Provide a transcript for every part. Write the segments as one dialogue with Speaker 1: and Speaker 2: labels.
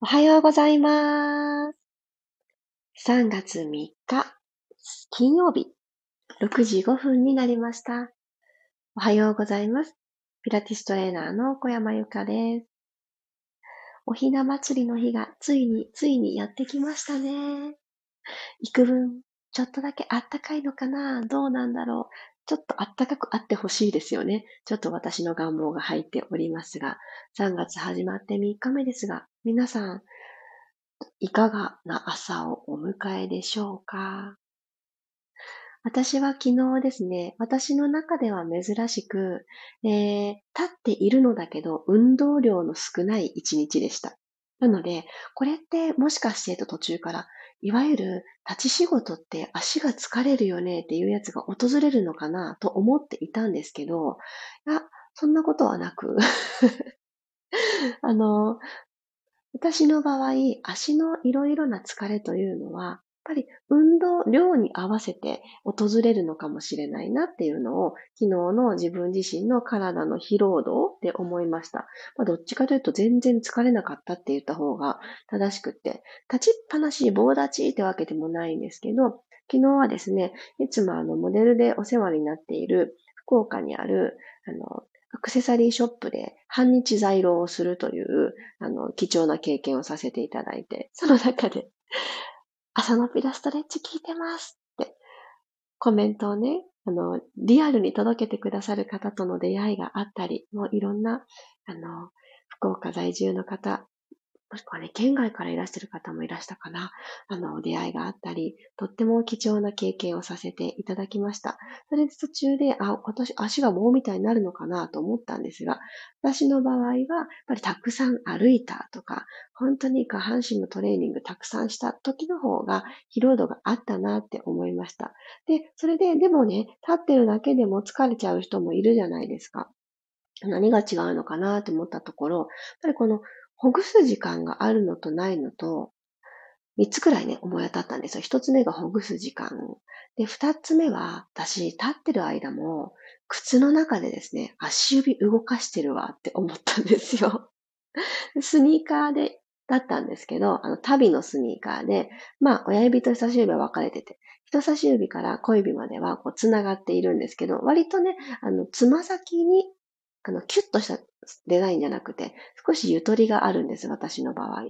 Speaker 1: おはようございます。3月3日、金曜日、6時5分になりました。おはようございます。ピラティストレーナーの小山由かです。おひな祭りの日がついに、ついにやってきましたね。幾分、ちょっとだけあったかいのかな？どうなんだろう？ちょっとあったかくあってほしいですよね。ちょっと私の願望が入っておりますが、3月始まって3日目ですが、皆さん、いかがな朝をお迎えでしょうか？私は昨日ですね、私の中では珍しく、えー、立っているのだけど、運動量の少ない一日でした。なので、これってもしかしてと途中から、いわゆる立ち仕事って足が疲れるよねっていうやつが訪れるのかなと思っていたんですけど、いや、そんなことはなく あの、私の場合、足のいろいろな疲れというのは、やっぱり運動量に合わせて訪れるのかもしれないなっていうのを昨日の自分自身の体の疲労度で思いました。まあ、どっちかというと全然疲れなかったって言った方が正しくって、立ちっぱなし棒立ちってわけでもないんですけど、昨日はですね、いつもあのモデルでお世話になっている福岡にあるあのアクセサリーショップで半日在廊をするという、あの、貴重な経験をさせていただいて、その中で、朝のピラストレッチ聞いてますってコメントをね、あの、リアルに届けてくださる方との出会いがあったり、もういろんな、あの、福岡在住の方、もしくはね、県外からいらしゃる方もいらしたかな。あの、出会いがあったり、とっても貴重な経験をさせていただきました。それで途中で、あ、今年足が棒みたいになるのかなと思ったんですが、私の場合は、やっぱりたくさん歩いたとか、本当に下半身のトレーニングたくさんした時の方が疲労度があったなって思いました。で、それで、でもね、立ってるだけでも疲れちゃう人もいるじゃないですか。何が違うのかなと思ったところ、やっぱりこのほぐす時間があるのとないのと、三つくらいね、思い当たったんですよ。一つ目がほぐす時間。で、二つ目は、私、立ってる間も、靴の中でですね、足指動かしてるわって思ったんですよ。スニーカーで、だったんですけど、あの、旅のスニーカーで、まあ、親指と人差し指は分かれてて、人差し指から小指まではこう繋がっているんですけど、割とね、あの、つま先にあの、キュッとしたデザインじゃなくて、少しゆとりがあるんです、私の場合。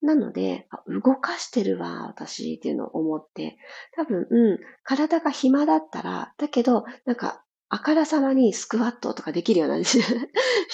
Speaker 1: なので、動かしてるわ、私っていうのを思って、多分、うん、体が暇だったら、だけど、なんか、あからさまにスクワットとかできるような シ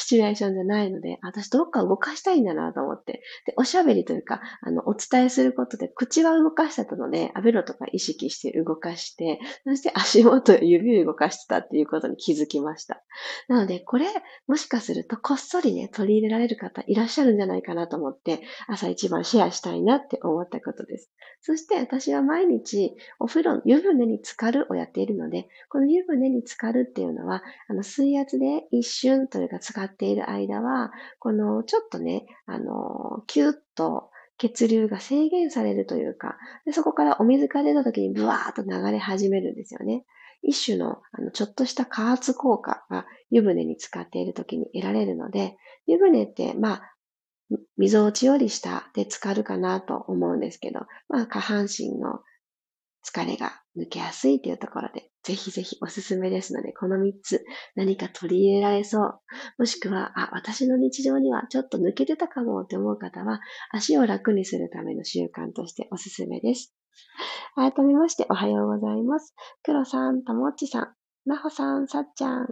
Speaker 1: チュエーションじゃないので、私どっか動かしたいんだなと思って。で、おしゃべりというか、あの、お伝えすることで、口は動かしたので、アベロとか意識して動かして、そして足元、指を動かしてたっていうことに気づきました。なので、これ、もしかするとこっそりね、取り入れられる方いらっしゃるんじゃないかなと思って、朝一番シェアしたいなって思ったことです。そして私は毎日、お風呂、湯船に浸かるをやっているので、この湯船に浸かるっていうのは、あの、水圧で一瞬というか使っている間は、この、ちょっとね、あの、キュッと血流が制限されるというか、でそこからお水が出た時にブワーッと流れ始めるんですよね。一種の、あの、ちょっとした加圧効果が湯船に使っている時に得られるので、湯船って、まあ、溝落ちより下で浸かるかなと思うんですけど、まあ、下半身の疲れが抜けやすいというところで、ぜひぜひおすすめですので、この3つ何か取り入れられそう。もしくは、あ、私の日常にはちょっと抜けてたかもって思う方は、足を楽にするための習慣としておすすめです。改めましておはようございます。黒さん、ともっちさん、なほさん、さっちゃん、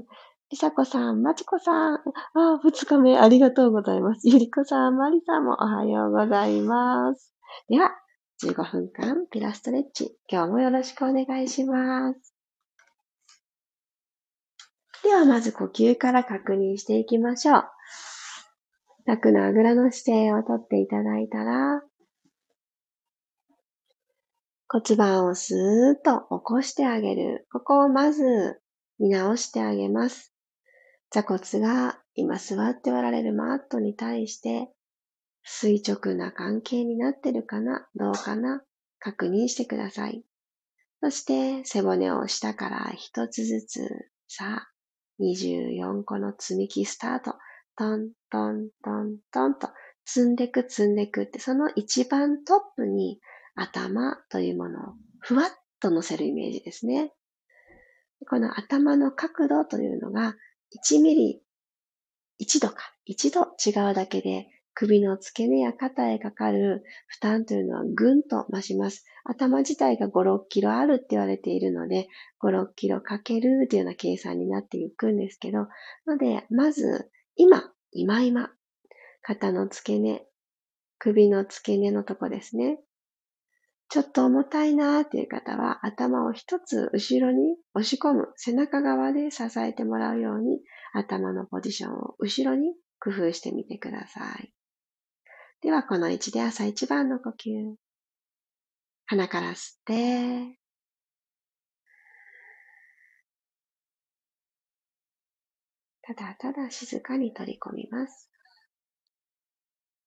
Speaker 1: りさこさん、まちこさん、あ、二日目ありがとうございます。ゆりこさん、まりさんもおはようございます。では、15分間ピラストレッチ。今日もよろしくお願いします。ではまず呼吸から確認していきましょう。楽なあぐらの姿勢をとっていただいたら、骨盤をスーッと起こしてあげる。ここをまず見直してあげます。座骨が今座っておられるマットに対して垂直な関係になってるかな？どうかな？確認してください。そして背骨を下から一つずつ、さあ、24個の積み木スタート。トントントントンと積んでく積んでくって、その一番トップに頭というものをふわっと乗せるイメージですね。この頭の角度というのが1ミリ、1度か、1度違うだけで首の付け根や肩へかかる負担というのはぐんと増します。頭自体が5、6キロあるって言われているので、5、6キロかけるというような計算になっていくんですけど、ので、まず、今、今今、肩の付け根、首の付け根のとこですね。ちょっと重たいなーっていう方は頭を一つ後ろに押し込む背中側で支えてもらうように頭のポジションを後ろに工夫してみてください。ではこの位置で朝一番の呼吸。鼻から吸って、ただただ静かに取り込みます。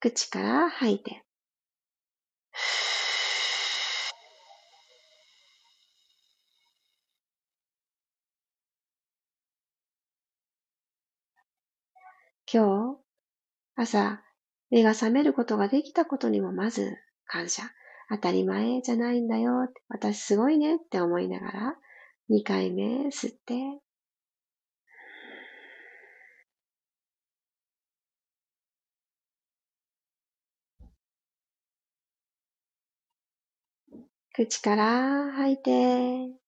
Speaker 1: 口から吐いて。今日、朝、目が覚めることができたことにもまず感謝。当たり前じゃないんだよ。私すごいねって思いながら、2回目吸って、口から吐いて、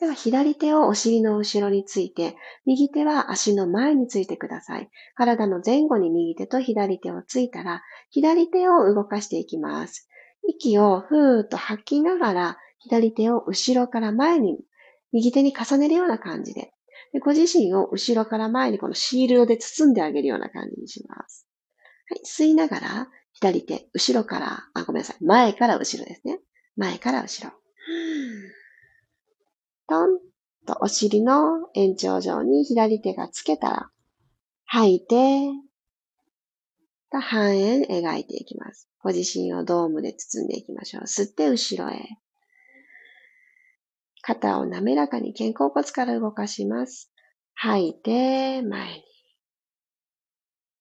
Speaker 1: では、左手をお尻の後ろについて、右手は足の前についてください。体の前後に右手と左手をついたら、左手を動かしていきます。息をふーっと吐きながら、左手を後ろから前に、右手に重ねるような感じで。でご自身を後ろから前にこのシールドで包んであげるような感じにします。はい、吸いながら、左手、後ろから、あ、ごめんなさい。前から後ろですね。前から後ろ。トンとお尻の延長上に左手がつけたら、吐いて、半円描いていきます。ご自身をドームで包んでいきましょう。吸って後ろへ。肩を滑らかに肩甲骨から動かします。吐いて、前に。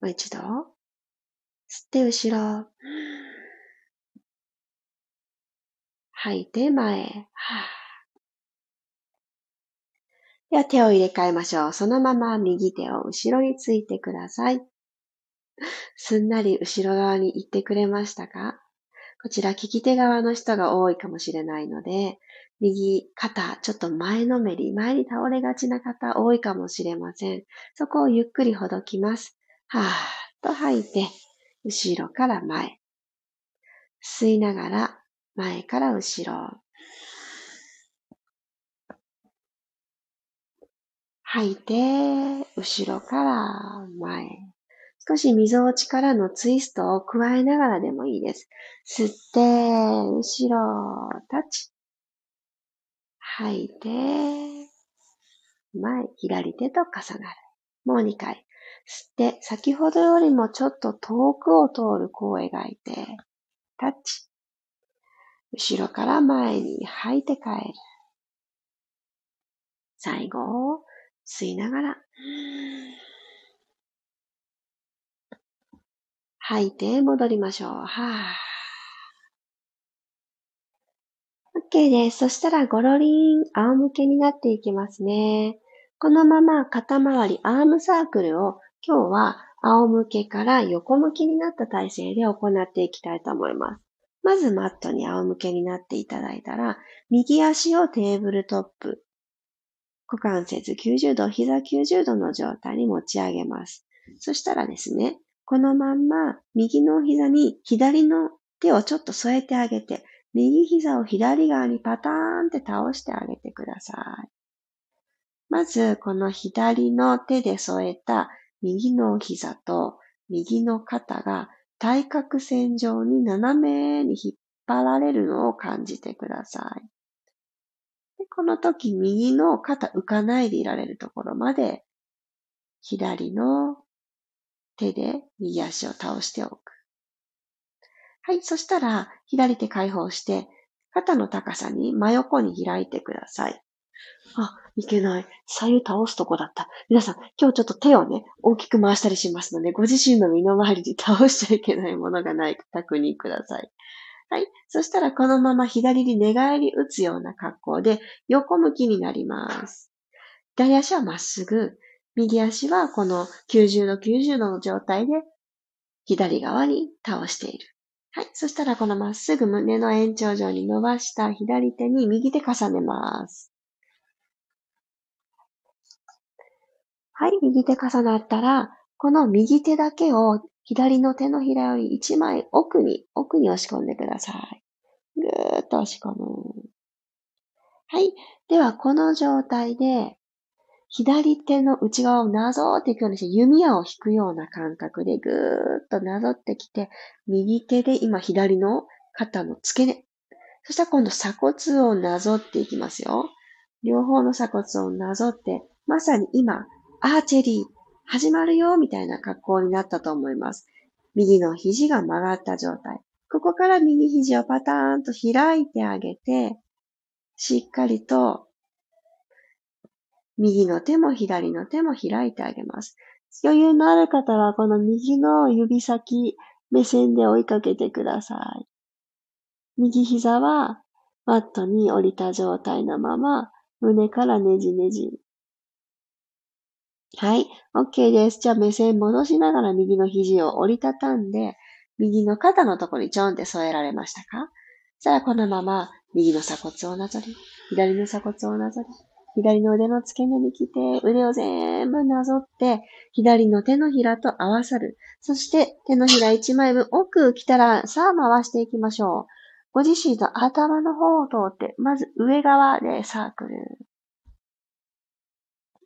Speaker 1: もう一度。吸って後ろ。吐いて前。はぁでは手を入れ替えましょう。そのまま右手を後ろについてください。すんなり後ろ側に行ってくれましたか？こちら利き手側の人が多いかもしれないので、右肩、ちょっと前のめり、前に倒れがちな方多いかもしれません。そこをゆっくりほどきます。はーっと吐いて、後ろから前。吸いながら、前から後ろ。吐いて、後ろから前。少し溝落ちからのツイストを加えながらでもいいです。吸って、後ろ、タッチ。吐いて、前、左手と重なる。もう2回。吸って、先ほどよりもちょっと遠くを通る弧を描いて、タッチ。後ろから前に吐いて帰る。最後、吸いながら、吐いて戻りましょう。はぁ。OK です。そしたらゴロリン、仰向けになっていきますね。このまま肩周り、アームサークルを今日は仰向けから横向きになった体勢で行っていきたいと思います。まずマットに仰向けになっていただいたら、右足をテーブルトップ、股関節90度、膝90度の状態に持ち上げます。そしたらですね、このまんま右の膝に左の手をちょっと添えてあげて、右膝を左側にパターンって倒してあげてください。まず、この左の手で添えた右の膝と右の肩が対角線上に斜めに引っ張られるのを感じてください。この時、右の肩浮かないでいられるところまで、左の手で右足を倒しておく。はい。そしたら、左手解放して、肩の高さに真横に開いてください。あ、いけない。左右倒すとこだった。皆さん、今日ちょっと手をね、大きく回したりしますので、ご自身の身の回りに倒しちゃいけないものがない確認ください。はい。そしたらこのまま左に寝返り打つような格好で横向きになります。左足はまっすぐ、右足はこの90度90度の状態で左側に倒している。はい。そしたらこのまっすぐ胸の延長上に伸ばした左手に右手重ねます。はい。右手重なったら、この右手だけを左の手のひらより1枚奥に、奥に押し込んでください。ぐーっと押し込む。はい。では、この状態で、左手の内側をなぞっていくようにして、弓矢を引くような感覚でぐーっとなぞってきて、右手で今左の肩の付け根。そしたら今度鎖骨をなぞっていきますよ。両方の鎖骨をなぞって、まさに今、アーチェリー、始まるよ、みたいな格好になったと思います。右の肘が曲がった状態。ここから右肘をパターンと開いてあげて、しっかりと右の手も左の手も開いてあげます。余裕のある方はこの右の指先、目線で追いかけてください。右膝はマットに降りた状態のまま、胸からねじねじ。はい。OK です。じゃあ目線戻しながら右の肘を折りたたんで、右の肩のところにちょんって添えられましたか？じゃあこのまま右の鎖骨をなぞり、左の鎖骨をなぞり、左の腕の付け根に来て、腕を全部なぞって、左の手のひらと合わさる。そして手のひら一枚分奥来たら、さあ回していきましょう。ご自身の頭の方を通って、まず上側でサークル。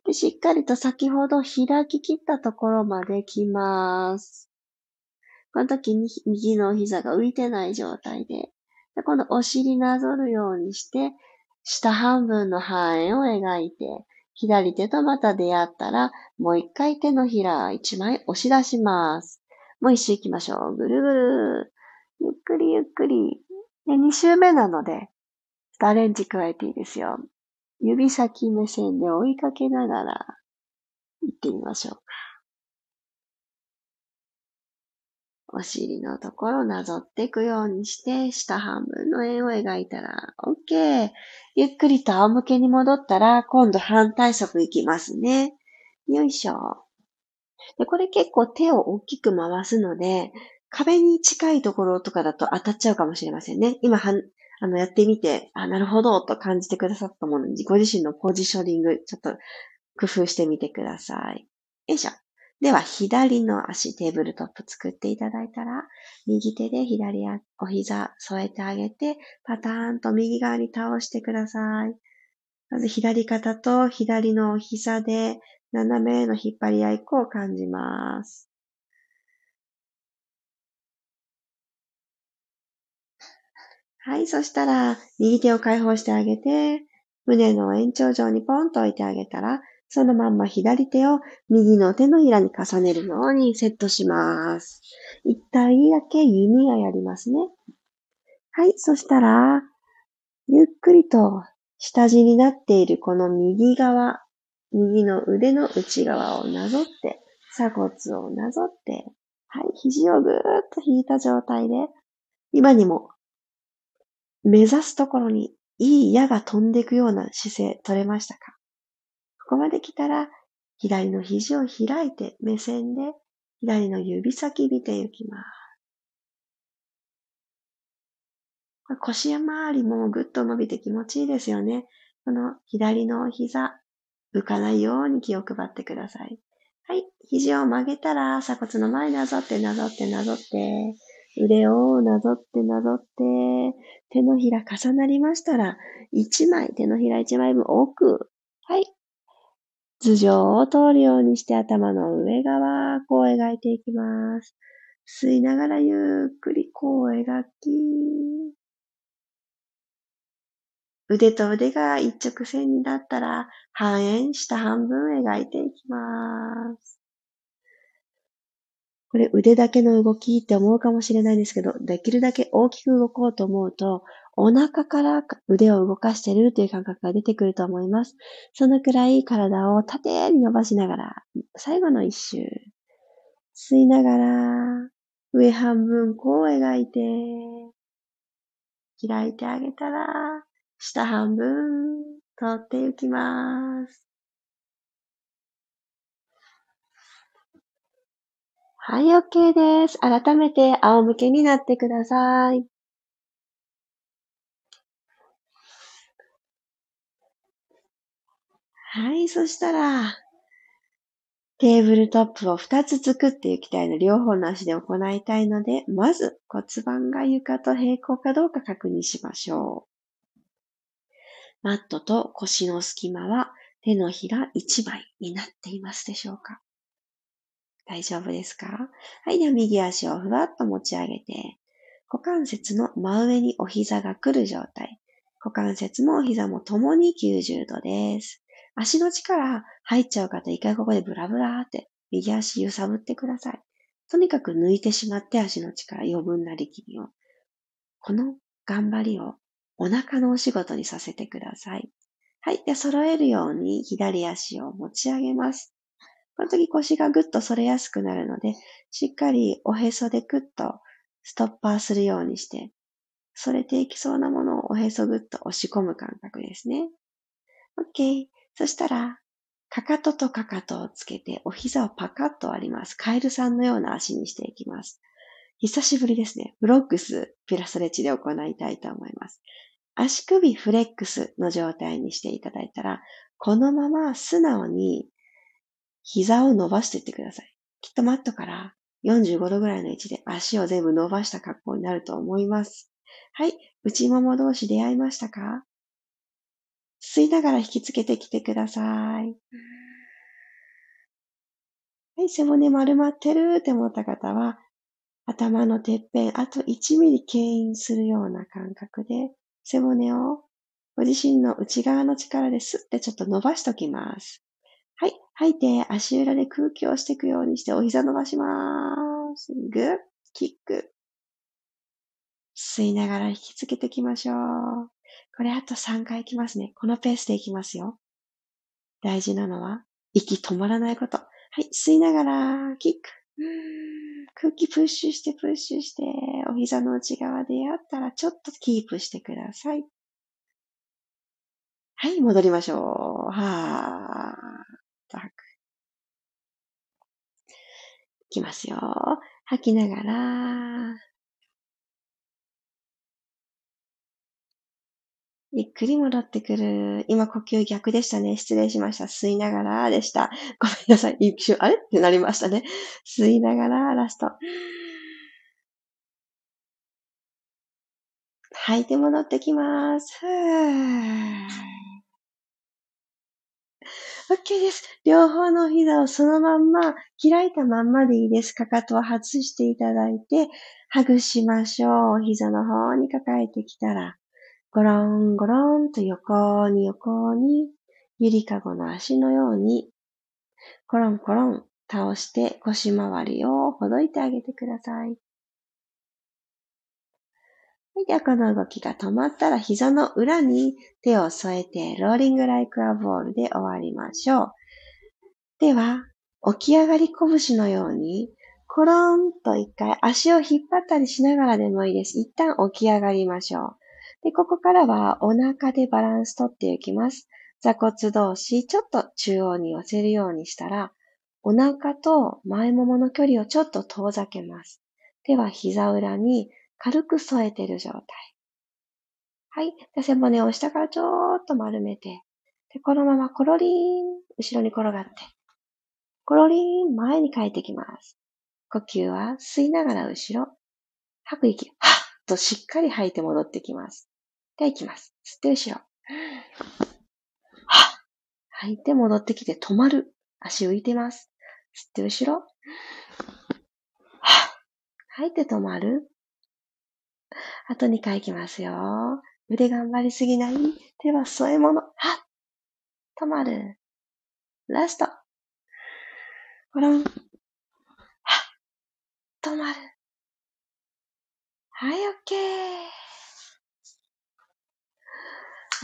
Speaker 1: でしっかりと先ほど開き切ったところまで来ます。この時に右の膝が浮いてない状態で、で今度お尻なぞるようにして、下半分の半円を描いて、左手とまた出会ったら、もう一回手のひら一枚押し出します。もう一周行きましょう。ぐるぐる。ゆっくりゆっくり。で、二周目なので、アレンジ加えていいですよ。指先目線で追いかけながら行ってみましょうか。お尻のところなぞっていくようにして、下半分の円を描いたら、OK。ゆっくりと仰向けに戻ったら、今度反対側いきますね。よいしょ。で、これ結構手を大きく回すので、壁に近いところとかだと当たっちゃうかもしれませんね。今、あの、やってみて、あ、なるほど、と感じてくださったものに、ご自身のポジショニング、ちょっと工夫してみてください。よいしょ。では、左の足、テーブルトップ作っていただいたら、右手で左お膝添えてあげて、パターンと右側に倒してください。まず左肩と左のお膝で斜めの引っ張り合いこを感じます。はい、そしたら、右手を解放してあげて、胸の延長上にポンと置いてあげたら、そのまんま左手を右の手のひらに重ねるようにセットします。一体だけ弓がやりますね。はい、そしたら、ゆっくりと下地になっているこの右側、右の腕の内側をなぞって、鎖骨をなぞって、はい、肘をぐーっと引いた状態で、今にも目指すところにいい矢が飛んでいくような姿勢取れましたか？ここまで来たら、左の肘を開いて目線で左の指先見ていきます。腰や周りもぐっと伸びて気持ちいいですよね。この左の膝、浮かないように気を配ってください。はい。肘を曲げたら鎖骨の前なぞってなぞってなぞって、腕をなぞってなぞって、手のひら重なりましたら、1枚、手のひら1枚分奥。はい。頭上を通るようにして頭の上側、こう描いていきます。吸いながらゆっくりこう描き、腕と腕が一直線になったら、半円下半分描いていきます。これ腕だけの動きって思うかもしれないんですけど、できるだけ大きく動こうと思うと、お腹から腕を動かしてるという感覚が出てくると思います。そのくらい体を縦に伸ばしながら、最後の一周、吸いながら、上半分こう描いて、開いてあげたら、下半分、取っていきます。はい、OK です。改めて仰向けになってください。はい、そしたら、テーブルトップを2つ作っていきたいの。両方の足で行いたいので、まず骨盤が床と平行かどうか確認しましょう。マットと腰の隙間は手のひら1枚になっていますでしょうか？大丈夫ですか？はい。では右足をふわっと持ち上げて、股関節の真上にお膝が来る状態。股関節もお膝も共に90度です。足の力入っちゃう方、一回ここでブラブラーって右足揺さぶってください。とにかく抜いてしまって足の力、余分な力みを。この頑張りをお腹のお仕事にさせてください。はい。で、揃えるように左足を持ち上げます。この時腰がぐっと反れやすくなるので、しっかりおへそでぐっとストッパーするようにして、反れていきそうなものをおへそぐっと押し込む感覚ですね。OK。そしたら、かかととかかとをつけて、お膝をパカッと割ります。カエルさんのような足にしていきます。久しぶりですね。ブロックス、ピラストレッチで行いたいと思います。足首フレックスの状態にしていただいたら、このまま素直に膝を伸ばしていってください。きっとマットから45度ぐらいの位置で足を全部伸ばした格好になると思います。はい。内もも同士出会いましたか？吸いながら引きつけてきてください。はい。背骨丸まってるって思った方は、頭のてっぺん、あと1ミリ牽引するような感覚で、背骨をご自身の内側の力でスッてちょっと伸ばしときます。はい。吐いて、足裏で空気をしていくようにして、お膝伸ばします。グッ、キック。吸いながら引きつけていきましょう。これあと3回いきますね。このペースでいきますよ。大事なのは、息止まらないこと。はい。吸いながら、キック。空気プッシュしてプッシュして、お膝の内側でやったらちょっとキープしてください。はい、戻りましょう。はー。吐く。いきますよ。吐きながら、ゆっくり戻ってくる。今呼吸逆でしたね。失礼しました。吸いながらでした。ごめんなさい。一瞬、あれ？ってなりましたね。吸いながら、ラスト。吐いて戻ってきます。OK です。両方の膝をそのまんま、開いたまんまでいいです。かかとを外していただいて、ハグしましょう。お膝の方に抱えてきたら、ゴロンゴロンと横に横に、ゆりかごの足のように、コロンコロン倒して腰回りをほどいてあげてください。で、この動きが止まったら膝の裏に手を添えて、ローリングライクアボールで終わりましょう。では、起き上がり拳のように、コロンと一回足を引っ張ったりしながらでもいいです。一旦起き上がりましょう。で、ここからはお腹でバランスとっていきます。座骨同士、ちょっと中央に寄せるようにしたら、お腹と前ももの距離をちょっと遠ざけます。では、膝裏に軽く添えてる状態。はい。で背骨を下からちょっと丸めて、で、このままコロリーン、後ろに転がって、コロリーン、前に帰ってきます。呼吸は吸いながら後ろ、吐く息、はっとしっかり吐いて戻ってきます。で、行きます。吸って後ろ。はっ吐いて戻ってきて止まる。足浮いてます。吸って後ろ。はっ吐いて止まる。あと2回いきますよ。腕頑張りすぎない？手は添え物。はっ。止まる。ラスト。コロン。はっ。止まる。はい、オッケー。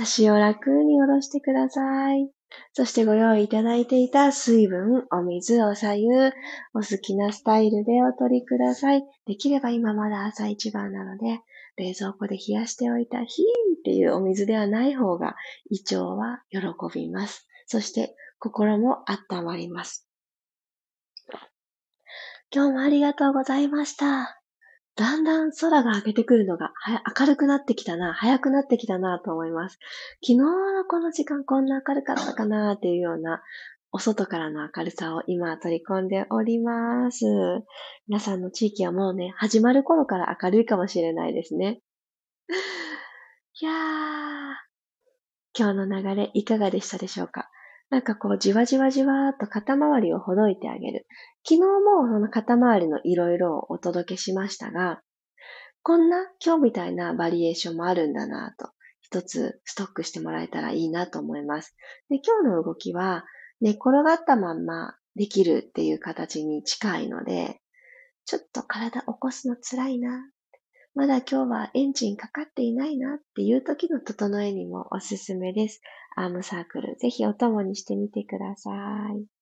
Speaker 1: 足を楽に下ろしてください。そしてご用意いただいていた水分、お水、お左右、お好きなスタイルでお取りください。できれば今まだ朝一番なので、冷蔵庫で冷やしておいたヒーンっていうお水ではない方が胃腸は喜びます。そして心も温まります。今日もありがとうございました。だんだん空が明けてくるのが明るくなってきたな、早くなってきたなと思います。昨日のこの時間こんな明るかったかなっていうようなお外からの明るさを今取り込んでおります。皆さんの地域はもうね、始まる頃から明るいかもしれないですね。いやー、今日の流れいかがでしたでしょうか？なんかこう、じわじわじわーっと肩周りをほどいてあげる。昨日もその肩周りのいろいろをお届けしましたが、こんな今日みたいなバリエーションもあるんだなと、一つストックしてもらえたらいいなと思います。で今日の動きは、寝転がったまんまできるっていう形に近いので、ちょっと体起こすの辛いなまだ今日はエンジンかかっていないなっていう時の整えにもおすすめです。アームサークル、ぜひお供にしてみてください。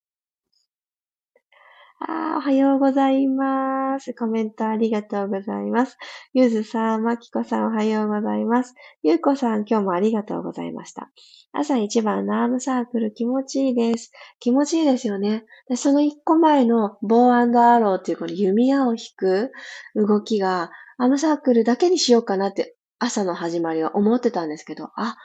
Speaker 1: あおはようございます。コメントありがとうございます。ゆずさん、まきこさんおはようございます。ゆうこさん、今日もありがとうございました。朝一番のアームサークル気持ちいいです。気持ちいいですよね。でその一個前のボーアローっていうこの弓矢を引く動きがアームサークルだけにしようかなって朝の始まりは思ってたんですけど、あ、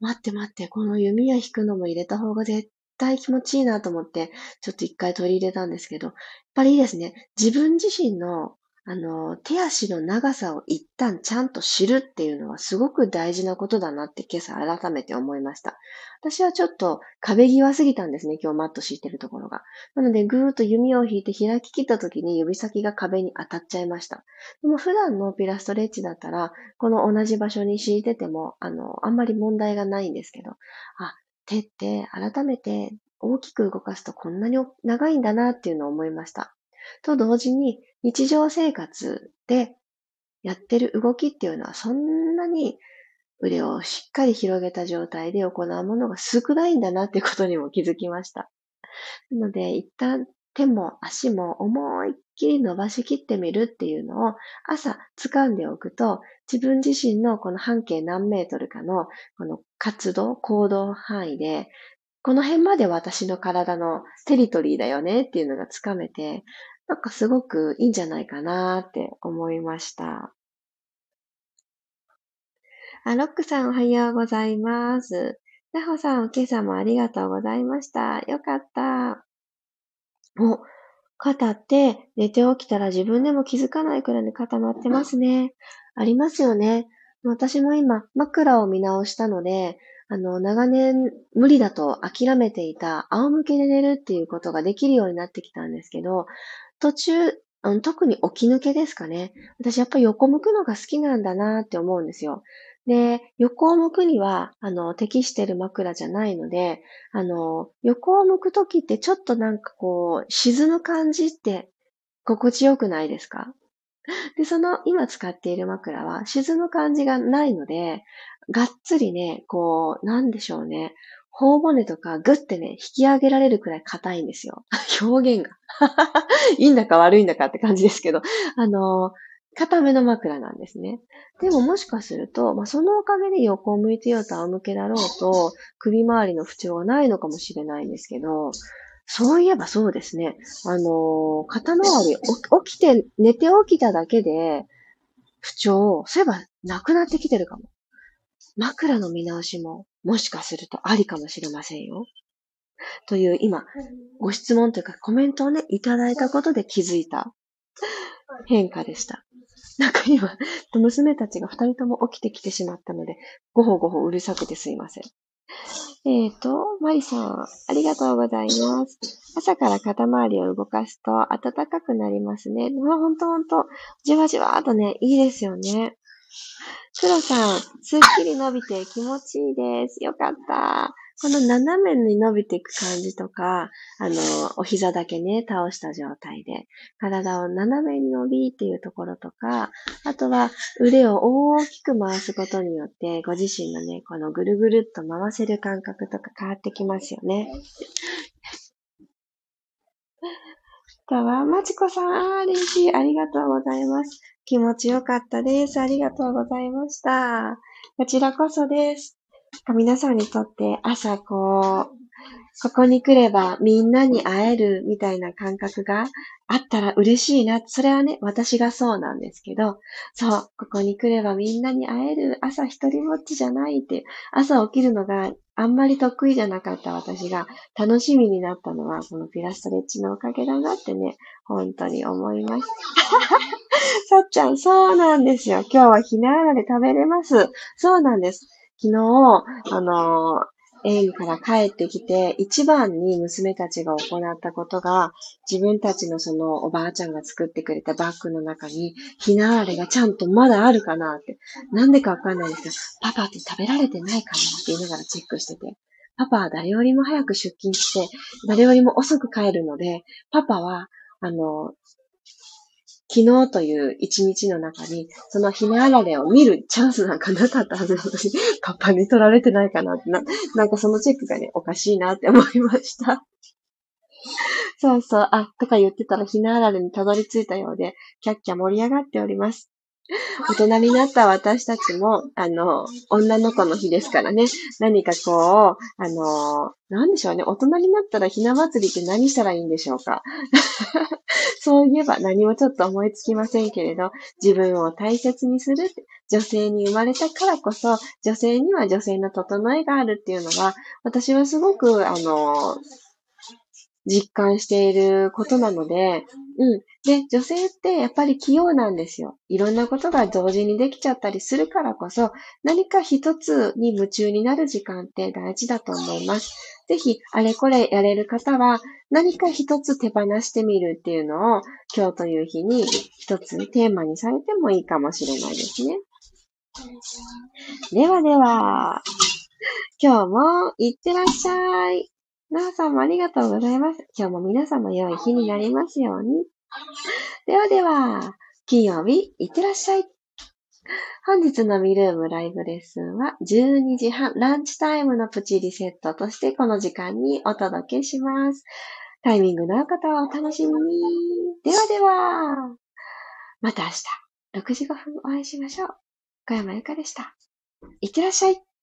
Speaker 1: 待って待って、この弓矢引くのも入れた方が絶対気持ちいいなと思って、ちょっと一回取り入れたんですけど、やっぱりいいですね。自分自身のあの、手足の長さを一旦ちゃんと知るっていうのはすごく大事なことだなって今朝改めて思いました。私はちょっと壁際すぎたんですね、今日マット敷いてるところが。なのでぐーっと弓を引いて開き切った時に指先が壁に当たっちゃいました。でも普段のピラストレッチだったら、この同じ場所に敷いてても、あの、あんまり問題がないんですけど、あ、手って改めて大きく動かすとこんなに長いんだなっていうのを思いました。と同時に日常生活でやってる動きっていうのはそんなに腕をしっかり広げた状態で行うものが少ないんだなっていうことにも気づきました。なので一旦手も足も思いきり伸ばしきってみるっていうのを朝掴んでおくと自分自身のこの半径何メートルかのこの活動、行動範囲でこの辺まで私の体のテリトリーだよねっていうのがつかめて、なんかすごくいいんじゃないかなって思いました。あ、ロックさんおはようございます。ナホさん、今朝もありがとうございました。よかった。お、肩って寝て起きたら自分でも気づかないくらいに固まってますね。ありますよね。私も今、枕を見直したので、あの、長年無理だと諦めていた仰向けで寝るっていうことができるようになってきたんですけど、途中、特に起き抜けですかね。私やっぱり横向くのが好きなんだなって思うんですよ。で、横を向くには、あの、適してる枕じゃないので、あの、横を向くときってちょっとなんかこう、沈む感じって心地よくないですか？で、その今使っている枕は沈む感じがないので、がっつりね、こう、なんでしょうね。頬骨とかグッてね、引き上げられるくらい硬いんですよ。表現が。いいんだか悪いんだかって感じですけど、あの、硬めの枕なんですね。でももしかすると、まあ、そのおかげで横を向いてようと仰向けだろうと、首周りの不調はないのかもしれないんですけど、そういえばそうですね。あの、肩周り、起きて、寝て起きただけで、不調、そういえばなくなってきてるかも。枕の見直しももしかするとありかもしれませんよ。という今、ご質問というかコメントをね、いただいたことで気づいた変化でした。なんか今、娘たちが二人とも起きてきてしまったので、ごほごほうるさくてすいません。えっ、ー、と、マリさん、ありがとうございます。朝から肩周りを動かすと暖かくなりますね。まあ、ほんとほんと、じわじわーとね、いいですよね。黒さん、すっきり伸びて気持ちいいです。よかった。この斜めに伸びていく感じとか、あの、お膝だけね、倒した状態で、体を斜めに伸びっていうところとか、あとは腕を大きく回すことによって、ご自身のね、このぐるぐるっと回せる感覚とか変わってきますよね。かわ、まちこさん、嬉しい。ありがとうございます。気持ちよかったです。ありがとうございました。こちらこそです。皆さんにとって朝こう、ここに来ればみんなに会えるみたいな感覚があったら嬉しいな。それはね、私がそうなんですけど、そう、ここに来ればみんなに会える。朝一人ぼっちじゃないって、朝起きるのがあんまり得意じゃなかった私が楽しみになったのは、このピラストレッチのおかげだなってね、本当に思います。さっちゃん、そうなんですよ。今日はひなあらで食べれます。そうなんです。昨日、あの、園から帰ってきて、一番に娘たちが行ったことが、自分たちのそのおばあちゃんが作ってくれたバッグの中に、ひなあれがちゃんとまだあるかなって。なんでかわかんないんですけど、パパって食べられてないかなって言いながらチェックしてて。パパは誰よりも早く出勤して、誰よりも遅く帰るので、パパは、あの、昨日という一日の中に、そのひなあられを見るチャンスなんかなかったはずなのに、パパに取られてないかなってな、なんかそのチェックがね、おかしいなって思いました。そうそう、あ、とか言ってたらひなあられにたどり着いたようで、キャッキャ盛り上がっております。大人になった私たちも、あの、女の子の日ですからね、何かこう、あの、なんでしょうね、大人になったらひな祭りって何したらいいんでしょうか。そういえば何もちょっと思いつきませんけれど、自分を大切にする女性に生まれたからこそ、女性には女性の整えがあるっていうのは、私はすごく、あの、実感していることなので、うん。で、女性ってやっぱり器用なんですよ。いろんなことが同時にできちゃったりするからこそ、何か一つに夢中になる時間って大事だと思います。ぜひ、あれこれやれる方は、何か一つ手放してみるっていうのを、今日という日に一つテーマにされてもいいかもしれないですね。ではでは、今日もいってらっしゃい。なおさんもありがとうございます。今日も皆様良い日になりますように。ではでは、金曜日、いってらっしゃい。本日のミルームライブレッスンは12時半、ランチタイムのプチリセットとしてこの時間にお届けします。タイミングの合う方はお楽しみに。ではでは、また明日、6時5分お会いしましょう。小山由かでした。いってらっしゃい。